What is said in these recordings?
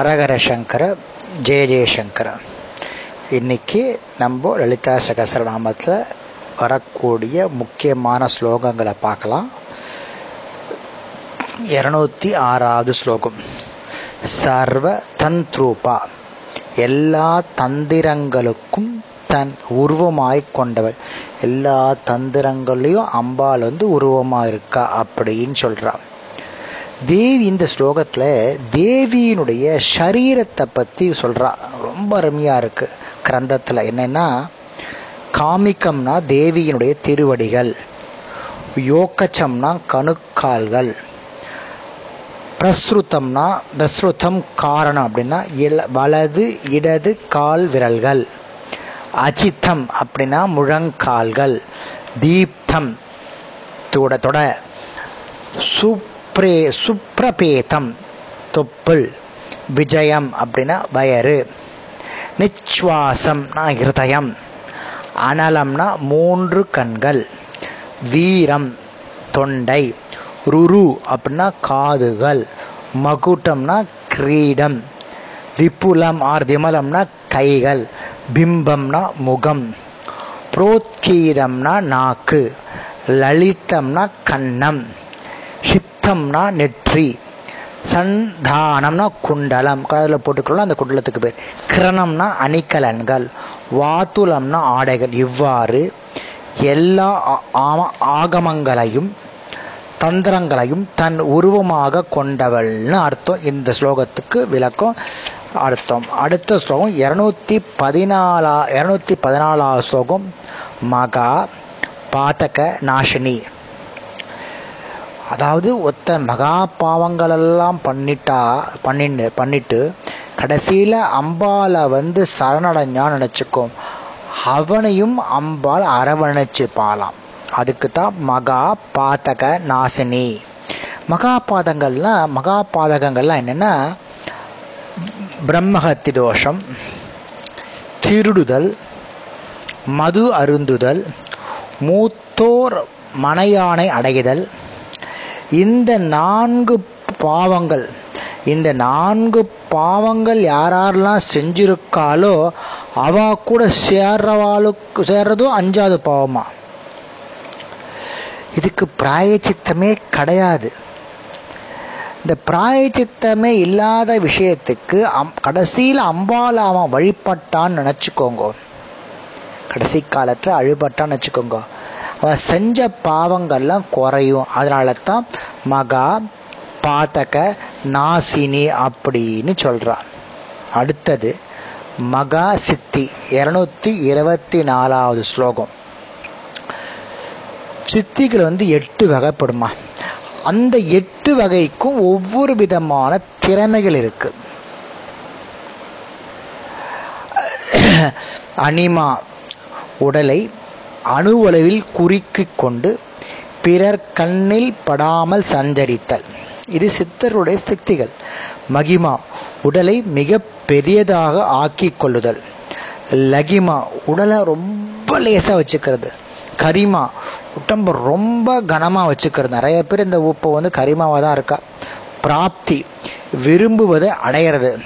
ஹரஹர சங்கர ஜெய ஜெயசங்கர இன்னைக்கு நம்ம லலிதா சகசரநாமத்தில் வரக்கூடிய முக்கியமான ஸ்லோகங்களை பார்க்கலாம். இரநூத்தி ஆறாவது ஸ்லோகம். சர்வ தந்த்ரூபா. எல்லா தந்திரங்களுக்கும் தன் உருவமாய் கொண்டவர் எல்லா தந்திரங்களையும் அம்பாள் வந்து உருவமாக இருக்கா அப்படின்னு சொல்கிறாள் தேவி இந்த ஸ்லோகத்தில் தேவியினுடைய சரீரத்தை பற்றி சொல்கிறா ரொம்ப அருமையாக இருக்குது கிரந்தத்தில் என்னென்னா காமிக்கம்னா தேவியினுடைய திருவடிகள் யோக்கச்சம்னா கணுக்கால்கள் பிரஸ்ருத்தம்னா பிரஸ்ருத்தம் காரணம் அப்படின்னா இல வலது இடது கால் விரல்கள் அஜித்தம் அப்படின்னா முழங்கால்கள் தீப்தம் தொட தொட சுப்ரே சுப்ரபேதம். தொப்புள். விஜயம் அப்படின்னா வயறு. நிச்வாசம்னா ஹிருதயம் அனலம்னா மூன்று கண்கள். வீரம் தொண்டை. ருரு அப்படின்னா காதுகள். மகுட்டம்னா கிரீடம். விப்புலம் ஆர் விமலம்னா கைகள். பிம்பம்னா முகம். புரோத்கீதம்னா நாக்கு. லலிதம்னா கண்ணம். சித்தம்னா நெற்றி. சந்தானம்னா குண்டலம். கலரில் போட்டுக்கிறோம் அந்த குண்டலத்துக்கு பேர். கிரணம்னா அணிகலன்கள். வாத்துலம்னா ஆடைகள். இவ்வாறு எல்லா ஆகமங்களையும் தந்திரங்களையும் தன் உருவமாக கொண்டவள்னு அர்த்தம். இந்த ஸ்லோகத்துக்கு விளக்கம் அர்த்தம். அடுத்த ஸ்லோகம் இரநூத்தி பதினாலா இரநூத்தி பதினாலாவது ஸ்லோகம் மகா பாத்தக நாசினி. அதாவது ஒத்த மகா பாவங்களெல்லாம் பண்ணிட்டா பண்ணின்னு பண்ணிட்டு கடைசியில் அம்பாலை வந்து சரணடைஞ்சான்னு நினச்சிக்கோம். அவனையும் அம்பாள் அரவணைச்சுப்பாலாம் அதுக்கு தான் மகா பாதக நாசினி. மகா பாதங்கள்லாம் மகா பாதகங்கள்லாம் என்னென்னா பிரம்மஹத்தி தோஷம் திருடுதல் மது அருந்துதல் மூத்தோர் மனையானை அடைதல் இந்த நான்கு பாவங்கள் இந்த நான்கு பாவங்கள் யாரெல்லாம் செஞ்சிருக்காளோ அவ கூட சேர்றவாளுக்கு சேர்றதும் அஞ்சாவது பாவமா? இதுக்கு பிராயச்சித்தமே கிடையாது. இந்த பிராயச்சித்தமே இல்லாத விஷயத்துக்கு அம் கடைசியில் அம்பால் அவன் வழிபட்டான்னு நினச்சிக்கோங்க. கடைசி காலத்தில் அழிபட்டான்னு வச்சுக்கோங்க. செஞ்ச பாவங்கள்லாம் குறையும் அதனால தான் மகா பாத்தக நாசினி அப்படின்னு சொல்கிறான் அடுத்தது மகா சித்தி இரநூத்தி இருபத்தி நாலாவது ஸ்லோகம் சித்திகள் வந்து எட்டு வகைப்படுமா அந்த எட்டு வகைக்கும் ஒவ்வொரு விதமான திறமைகள் இருக்கு அனிமா உடலை அணுவளவில் குறுக்கி கொண்டு பிறர் கண்ணில் படாமல் சஞ்சரித்தல். இது சித்தருடைய சக்திகள் மகிமா உடலை மிக பெரியதாக ஆக்கி கொள்ளுதல். லகிமா உடலை ரொம்ப லேசாக வச்சுக்கிறது. கரிமா உடம்பு ரொம்ப கனமாக வச்சுக்கிறது. நிறைய பேர் இந்த உப்பை வந்து கரிமாவாக தான் இருக்கா. பிராப்தி விரும்புவதை அடையிறது.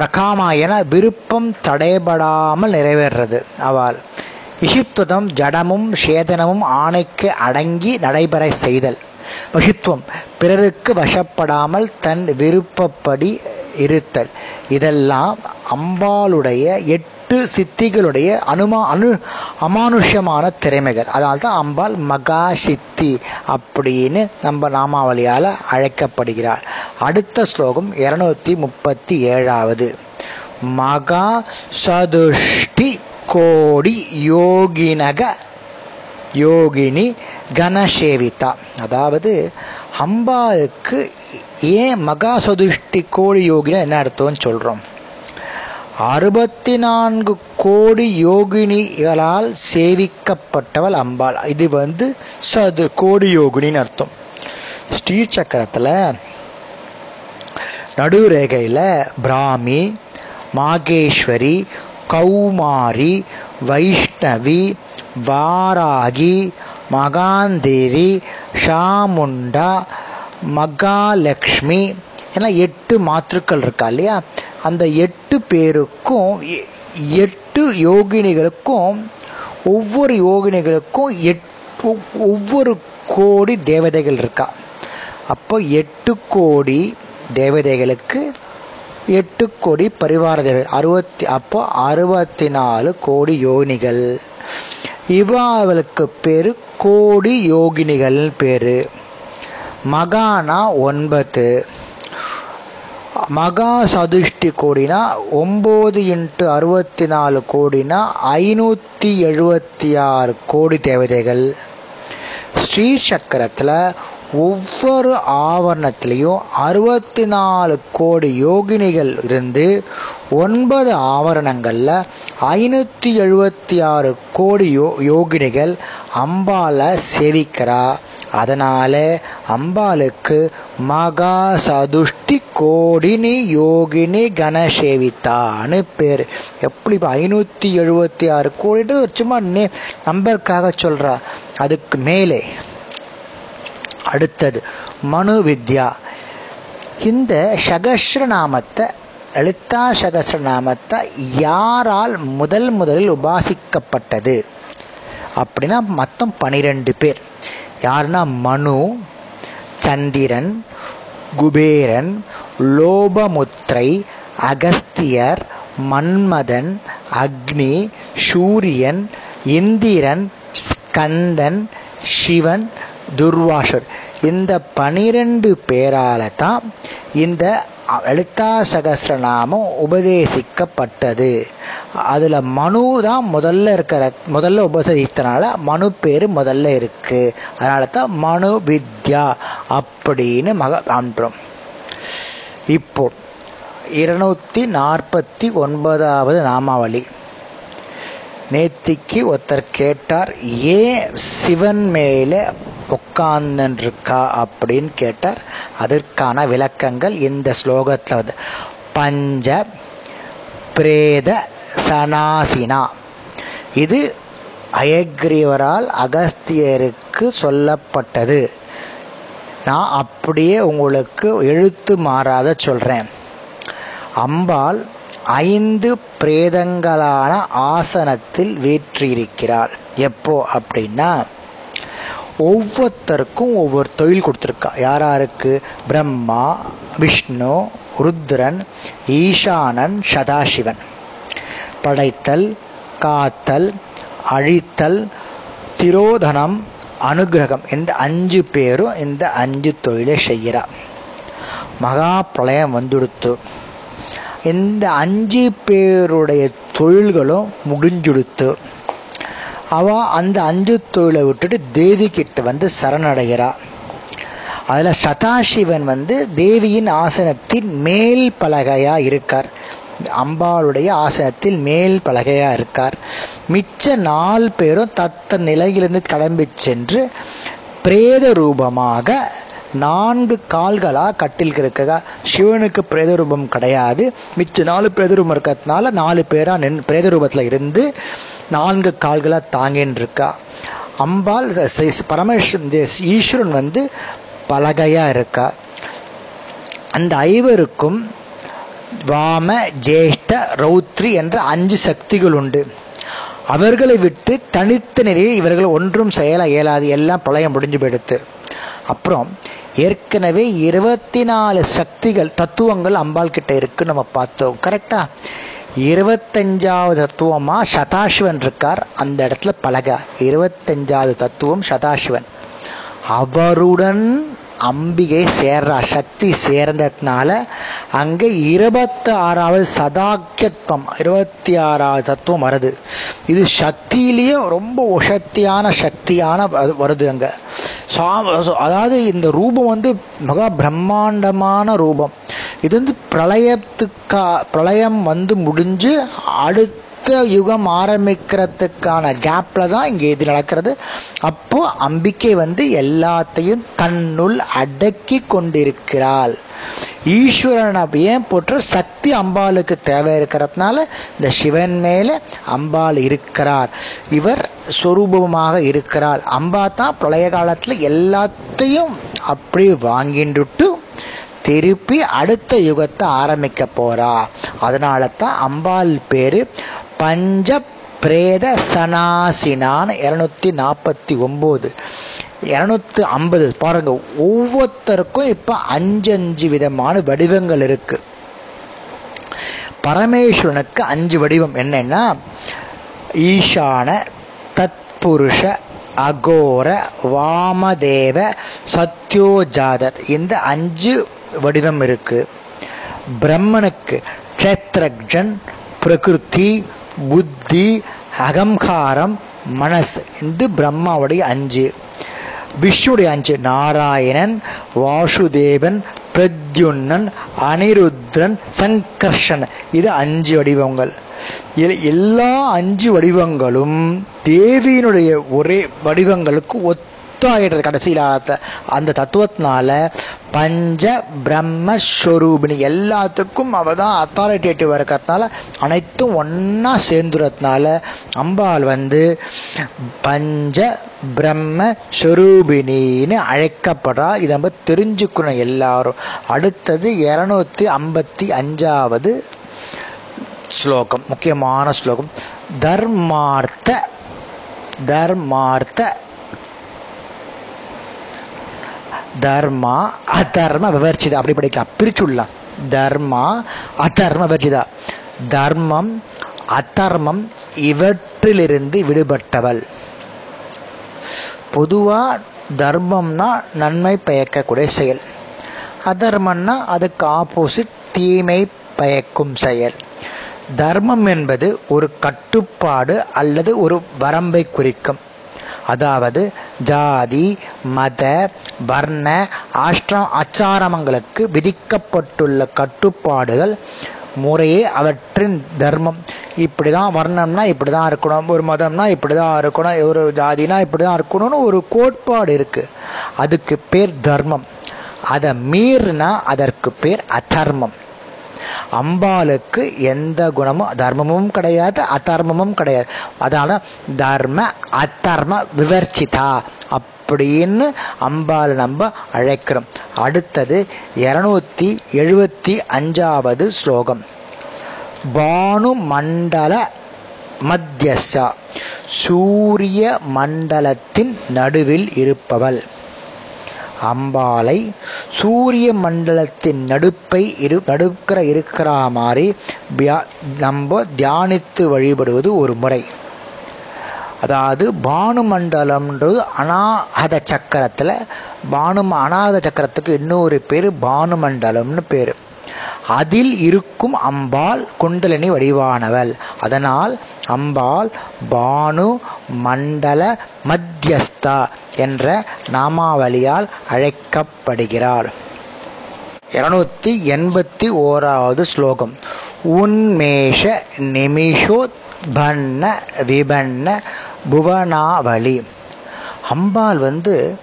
பிரகாமா என விருப்பம் தடைபடாமல் நிறைவேறது அவள் இஷித்துவம் ஜடமும் சேதனமும் ஆணைக்கு அடங்கி நடைபெற செய்தல். வசித்துவம் பிறருக்கு வசப்படாமல் தன் விருப்பப்படி இருத்தல். இதெல்லாம் அம்பாளுடைய எட்டு சித்திகளுடைய அனுமா அனு அமானுஷ்யமான திறமைகள். அதனால்தான் அம்பாள் மகா சித்தி அப்படின்னு நம்ம நாமாவளியால் அழைக்கப்படுகிறாள். அடுத்த ஸ்லோகம் இருநூத்தி முப்பத்தி ஏழாவது. மகா சதுஷ்டி கோடி யோகினக யோகினி கனசேவிதா அதாவது அம்பாளுக்கு ஏன் மகா சதுஷ்டி கோடி யோகினா என்ன அர்த்தம்னு சொல்கிறோம் அறுபத்தி நான்கு கோடி யோகினிகளால் சேவிக்கப்பட்டவள் அம்பாள். இது வந்து சது கோடி யோகினின்னு அர்த்தம். ஸ்ரீ சக்கரத்தில் நடுரேகையில் பிராமி மாகேஸ்வரி கௌமாரி வைஷ்ணவி வாராகி மகாந்தேவி ஷாமுண்டா மகாலக்ஷ்மி ஏன்னா எட்டு மாற்றுக்கள் இருக்கா இல்லையா? அந்த எட்டு பேருக்கும் எட்டு யோகினிகளுக்கும் ஒவ்வொரு யோகினிகளுக்கும் எட் ஒவ்வொரு கோடி தேவதைகள் இருக்கா. அப்போ எட்டு கோடி தேவதைகளுக்கு எட்டு கோடி பரிவார தேவை அறுபத்தி அப்போ அறுபத்தி நாலு கோடி யோனிகள் இவாளுக்கு பேர் கோடி யோகினிகள் பேர். மகானா ஒன்பது. மகா சதுஷ்டி கோடினா ஒம்பது இன்ட்டு அறுபத்தி நாலு கோடினா ஐநூற்றி எழுபத்தி ஆறு கோடி தேவதைகள். ஸ்ரீ சக்கரத்தில் ஒவ்வொரு ஆவரணத்திலையும் அறுபத்தி நாலு கோடி யோகினிகள் இருந்து ஒன்பது ஆவரணங்களில் ஐநூற்றி எழுபத்தி ஆறு கோடி யோ யோகினிகள் அம்பாலை சேவிக்கிறா. அதனால அம்பாளுக்கு மகா சதுஷ்டி கோடினி யோகினி கணசேவித்தான்னு பேர். எப்படி இப்போ ஐநூற்றி எழுபத்தி ஆறு கோடிட்டு சும்மா நே நம்பருக்காக சொல்கிறா அதுக்கு மேலே. அடுத்தது மனு வித்யா இந்த சகசிரநாமத்தை லலிதா சகசிரநாமத்தை யாரால் முதல் முதலில் உபாசிக்கப்பட்டது? அப்படின்னா மொத்தம் பனிரெண்டு பேர். யாருன்னா மனு சந்திரன் குபேரன் லோபமுத்திரை அகஸ்தியர் மன்மதன் அக்னி சூரியன் இந்திரன் ஸ்கந்தன் சிவன் துர்வாசர். இந்த பனிரெண்டு பேரால தான் இந்த லலிதா சகசிரநாமம் உபதேசிக்கப்பட்டது. அதில் மனு தான் முதல்ல இருக்கிற முதல்ல உபதேசித்தனால மனு பேர் முதல்ல இருக்குது அதனால தான் மனு வித்யா அப்படின்னு மக காண்றோம். இப்போ இருநூத்தி நாற்பத்தி ஒன்பதாவது நாமாவளி. நேத்திக்கு ஒருத்தர் கேட்டார் ஏன் சிவன் மேலே உட்கார்ந்துருக்கா அப்படின்னு கேட்டார். அதற்கான விளக்கங்கள் இந்த ஸ்லோகத்தில் வந்து பஞ்ச பிரேத சனாசினா. இது அயக்ரீவரால் அகஸ்தியருக்கு சொல்லப்பட்டது. நான் அப்படியே உங்களுக்கு எழுத்து மாறாத சொல்கிறேன் அம்பாள் ஐந்து பிரேதங்களான ஆசனத்தில் வீற்றிருக்கிறாள். எப்போ அப்படின்னா ஒவ்வொருத்தருக்கும் ஒவ்வொரு தொழில் கொடுத்துருக்கா. யார் யாருக்கு? பிரம்மா விஷ்ணு ருத்ரன் ஈசானன் சதாசிவன். படைத்தல் காத்தல் அழித்தல் திரோதனம் அனுகிரகம். இந்த அஞ்சு பேரும் இந்த அஞ்சு தொழிலை செய்கிறா. மகா பிரளயம் வந்துடுத்து. இந்த அஞ்சு பேருடைய தொழில்களும் முடிஞ்சுடுத்து. அவள் அந்த அஞ்சு தொழிலை விட்டுட்டு தேவி கிட்ட வந்து சரணடைகிறா. அதில் சதாசிவன் வந்து தேவியின் ஆசனத்தின் மேல் பலகையா இருக்கார். அம்பாளுடைய ஆசனத்தில் மேல் பலகையா இருக்கார். மிச்ச நாலு பேரும் தத்த நிலையிலிருந்து கிளம்பி சென்று பிரேத ரூபமாக நான்கு கால்களா கட்டில் இருக்கிறதா சிவனுக்கு பிரேத ரூபம் கிடையாது. மிச்ச நாலு பிரேத ரூபம் இருக்கிறதுனால நாலு பேரா நின் பிரேத ரூபத்தில் இருந்து நான்கு கால்களாக தாங்கின்னு இருக்கா அம்பாள் பரமேஸ்வரன் ஈஸ்வரன் வந்து பலகையாக இருக்கா. அந்த ஐவருக்கும் வாம ஜேஷ்ட ரௌத்ரி என்ற அஞ்சு சக்திகள் உண்டு. அவர்களை விட்டு தனித்த நிலையில் இவர்கள் ஒன்றும் செயல இயலாது. எல்லாம் பழையம் முடிஞ்சு போயிடுத்து. அப்புறம் ஏற்கனவே இருபத்தி நாலு சக்திகள் தத்துவங்கள் அம்பாள் கிட்ட இருக்குன்னு நம்ம பார்த்தோம். கரெக்டா இருபத்தஞ்சாவது தத்துவமாக சதாசிவன் இருக்கார். அந்த இடத்துல பழக இருபத்தஞ்சாவது தத்துவம் சதாசிவன். அவருடன் அம்பிகை சேர்றா. சக்தி சேர்ந்ததுனால அங்கே இருபத்தி ஆறாவது சதாக்கியத்வம் இருபத்தி ஆறாவது தத்துவம் வருது. இது சக்தியிலேயே ரொம்ப உசக்தியான சக்தியான வருது அங்கே. அதாவது இந்த ரூபம் வந்து மகா பிரம்மாண்டமான ரூபம். இது வந்து பிரளயத்துக்கா பிரளயம் வந்து முடிஞ்சு அடுத்த யுகம் ஆரம்பிக்கிறதுக்கான கேப்ல தான் இங்கே இது நடக்கிறது. அப்போ அம்பிக்கை வந்து எல்லாத்தையும் தன்னுள் அடக்கி கொண்டிருக்கிறாள். ஈஸ்வரனை ஏன் போட்டு சக்தி அம்பாளுக்கு தேவை இருக்கிறதுனால இந்த சிவன் மேலே அம்பாள் இருக்கிறார். இவர் சொரூபமாக இருக்கிறாள். அம்பா தான் பிரளய காலத்தில் எல்லாத்தையும் அப்படியே வாங்கிண்டுட்டு திருப்பி அடுத்த யுகத்தை ஆரம்பிக்க போறா. அதனால தான் அம்பாள் பேரு பஞ்ச பிரேத சனாசினான்னு இரநூத்தி நாற்பத்தி ஒம்பது இரநூத்தி ஐம்பது பாருங்க ஒவ்வொருத்தருக்கும் இப்போ அஞ்சு அஞ்சு விதமான வடிவங்கள் இருக்கு. பரமேஸ்வரனுக்கு அஞ்சு வடிவம் என்னன்னா ஈசான தத்புருஷ அகோர வாமதேவ சத்யோஜாதர். இந்த அஞ்சு வடிவம் இருக்கு. பிரம்மனுக்கு க்ஷேத்ரக்ஷன் பிரகிருதி புத்தி அகங்காரம் மனசு. இந்த பிரம்மாவுடைய அஞ்சு. விஷ்ணுடைய அஞ்சு நாராயணன் வாசுதேவன் பிரத்யுன்னன் அனிருத்ரன் சங்கர்ஷன். இது அஞ்சு வடிவங்கள். இது எல்லா அஞ்சு வடிவங்களும் தேவியினுடைய ஒரே வடிவங்களுக்கு ஒத்தாயிடுறது கடைசியில். அந்த தத்துவத்தினால பஞ்ச பிரம்மஸ்வரூபிணி எல்லாத்துக்கும் அவ தான் அத்தாரிட்டேட்டிவாக இருக்கிறதுனால அனைத்தும் ஒன்றா சேர்ந்துறதுனால அம்பாள் வந்து பஞ்ச பிரம்ம ஸ்வரூபிணின்னு அழைக்கப்படுறா. இதை நம்ம தெரிஞ்சுக்கணும் எல்லாரும். அடுத்தது இரநூத்தி ஐம்பத்தி அஞ்சாவது ஸ்லோகம் முக்கியமான ஸ்லோகம். தர்மார்த்த தர்மார்த்த தர்மா அதர்ம விவர்ச்சிதா. அப்படி படிக்கலாம். பிரிச்சுடலாம். தர்மா அதர்ம விவர்ச்சிதா. தர்மம் அதர்மம் இவற்றிலிருந்து விடுபட்டவள். பொதுவாக தர்மம்னா நன்மை பயக்கக்கூடிய செயல். அதர்மம்னா அதுக்கு ஆப்போசிட் தீமை பயக்கும் செயல். தர்மம் என்பது ஒரு கட்டுப்பாடு அல்லது ஒரு வரம்பை குறிக்கும். அதாவது ஜாதி மத வர்ண ஆஷ்டிரம் ஆச்சாரமங்களுக்கு விதிக்கப்பட்டுள்ள கட்டுப்பாடுகள் முறையே அவற்றின் தர்மம். இப்படி தான் வர்ணம்னா இப்படி தான் இருக்கணும் ஒரு மதம்னா இப்படி தான் இருக்கணும் ஒரு ஜாதினா இப்படி தான் இருக்கணும்னு ஒரு கோட்பாடு இருக்குது அதுக்கு பேர் தர்மம். அதை மீறினா அதற்கு பேர் அதர்மம். அம்பாளுக்கு எந்த குணமும் தர்மமும் கிடையாது அதர்மமும் கிடையாது. அதனால தர்ம அதர்ம விவர்ச்சிதா அப்படின்னு அம்பாள் நம்ம அழைக்கிறோம். அடுத்தது இருநூத்தி எழுபத்தி அஞ்சாவது ஸ்லோகம். பானு மண்டல மத்தியசா சூரிய மண்டலத்தின் நடுவில் இருப்பவள். அம்பாளை சூரிய மண்டலத்தின் நடுப்பை இரு நடுக்கிற இருக்கிற மாதிரி நம்ம தியானித்து வழிபடுவது ஒரு முறை. அதாவது பானுமண்டலம்ன்றது அனாஹத சக்கரத்தில் பானு அனாத சக்கரத்துக்கு இன்னொரு பேர் பானுமண்டலம்னு பேர். அதில் இருக்கும் அம்பாள் குண்டலினி வடிவானவள். அதனால் அம்பாள் பானு மண்டல மத்தியஸ்தா. என்ற நாமாவளியால் அழைக்கப்படுகிறாள் இருநூத்தி எண்பத்தி ஓராவது ஸ்லோகம். உன்மேஷ நிமிஷோத்பன்ன விபன்ன புவனாவளி. அம்பாள் வந்து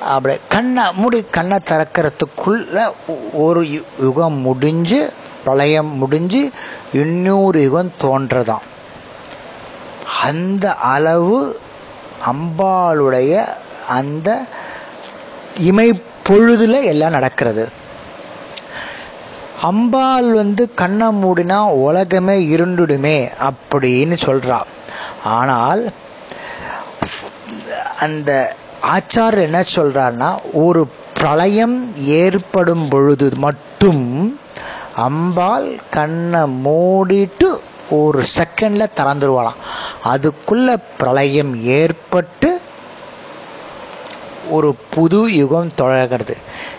அப்படி கண்ணை மூடி கண்ணை திறக்கிறதுக்குள்ள ஒரு யுகம் முடிஞ்சு பிரளயம் முடிஞ்சு இன்னொரு யுகம் தோன்றதாம். அந்த அளவு அம்பாளுடைய அந்த இமை பொழுதுல எல்லாம் நடக்கிறது. அம்பாள் வந்து கண்ணை மூடினா உலகமே இருண்டுடுமே அப்படின்னு சொல்றா. ஆனால் அந்த ஆச்சார் என்ன சொல்றாருன்னா ஒரு பிரளயம் ஏற்படும் பொழுது மட்டும் அம்பாள் கண்ணை மூடிட்டு ஒரு செகண்ட்ல திறந்துருவாளாம். அதுக்குள்ள பிரளயம் ஏற்பட்டு ஒரு புது யுகம் தொடர்கிறது.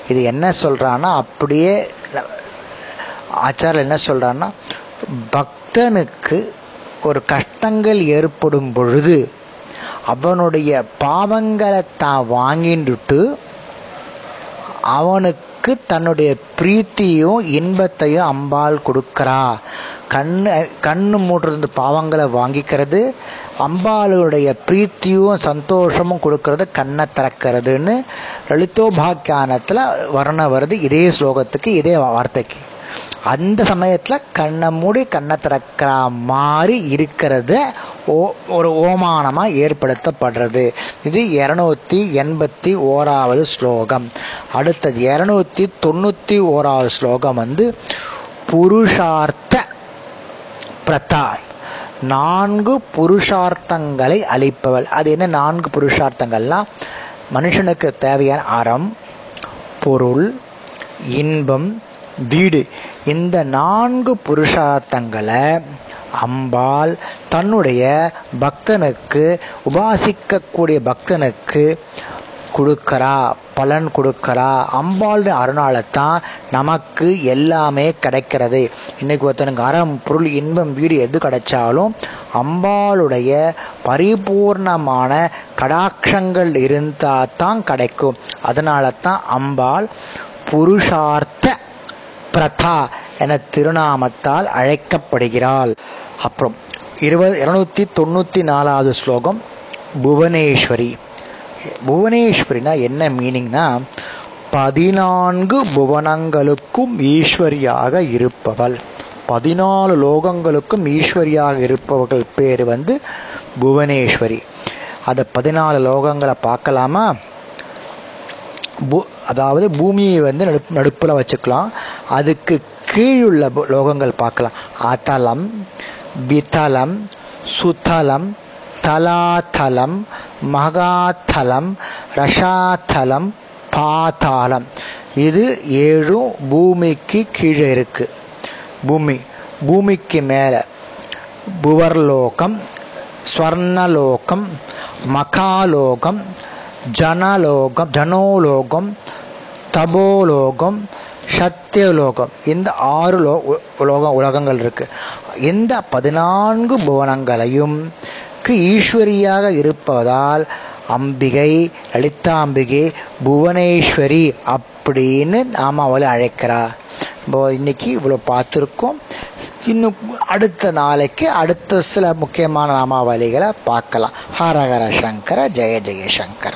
இது என்ன சொல்கிறான்னா அப்படியே ஆச்சாரியர் என்ன சொல்கிறான்னா பக்தனுக்கு ஒரு கஷ்டங்கள் ஏற்படும் பொழுது அவனுடைய பாவங்களை தான் வாங்கிட்டு அவனுக்கு தன்னுடைய பிரீத்தியும் இன்பத்தையும் அம்பாள் கொடுக்குறா. கண்ணு கண்ணு மூடுறது பாவங்களை வாங்கிக்கிறது. அம்பாளுடைய பிரீத்தியும் சந்தோஷமும் கொடுக்கறது கண்ணை திறக்கிறதுன்னு லலிதோபாக்கியானத்தில் வர்ணம் வருது இதே ஸ்லோகத்துக்கு இதே வார்த்தைக்கு. அந்த சமயத்தில் கண்ணை மூடி கண்ணை திறக்கிற மாதிரி இருக்கிறத ஓ ஒரு ஓமானமாக ஏற்படுத்தப்படுறது. இது இரநூத்தி எண்பத்தி ஓராவது ஸ்லோகம். அடுத்தது இரநூத்தி தொண்ணூற்றி ஓராவது ஸ்லோகம் வந்து புருஷார்த்த பிரதா நான்கு புருஷார்த்தங்களை அளிப்பவள். அது என்ன நான்கு புருஷார்த்தங்கள்லாம் மனுஷனுக்கு தேவையான அறம் பொருள் இன்பம் வீடு. இந்த நான்கு புருஷார்த்தங்களை அம்பாள் தன்னுடைய பக்தனுக்கு உபாசிக்கக்கூடிய பக்தனுக்கு கொடுக்கறா பலன் கொடுக்கறா அம்பாள் அருணாலத்தான் நமக்கு எல்லாமே கிடைக்கிறது. இன்னைக்கு ஒருத்தனுக்கு அறம் பொருள் இன்பம் வீடு எது கிடைச்சாலும் அம்பாளுடைய பரிபூர்ணமான கடாட்சங்கள் இருந்தால் தான் கிடைக்கும். அதனால தான் அம்பாள் புருஷார்த்த பிரதா என திருநாமத்தால் அழைக்கப்படுகிறாள். அப்புறம் இருபது இருநூத்தி தொண்ணூற்றி நாலாவது ஸ்லோகம் புவனேஸ்வரி. புவனேஸ்வரினா என்ன மீனிங்னா பதினான்கு புவனங்களுக்கும் ஈஸ்வரியாக இருப்பவள். பதினாலு லோகங்களுக்கும் ஈஸ்வரியாக இருப்பவர்கள் பேர் வந்து புவனேஸ்வரி அந்த பதினாலு லோகங்களை பார்க்கலாமா? பூ அதாவது பூமியை வந்து நடு நடுப்பில் வச்சுக்கலாம். அதுக்கு கீழுள்ள லோகங்கள் பார்க்கலாம். அதலம் விதலம் சுதலம் தலாதலம் மகாத்தலம் ரஷாத்தலம் பாதாளம். இது ஏழும் பூமிக்கு கீழே இருக்கு. பூமி பூமிக்கு மேலே. புவர்லோகம் ஸ்வர்ணலோகம் மகாலோகம் ஜனலோகம் ஜனோலோகம் தபோலோகம் சத்தியலோகம். இந்த ஆறு லோ உலகம் உலகங்கள் இருக்குது இந்த பதினான்கு புவனங்களையும் ஈஸ்வரியாக இருப்பதால் அம்பிகை லலிதாம்பிகை புவனேஸ்வரி அப்படின்னு நாம் அவளை அழைக்கிறா. இப்போ இன்னைக்கு இவ்வளோ பார்த்துருக்கோம். இன்னும் அடுத்த நாளைக்கு அடுத்த சில முக்கியமான நாமாவளிகளை பார்க்கலாம். ஹரஹர சங்கர ஜெய ஜெயசங்கர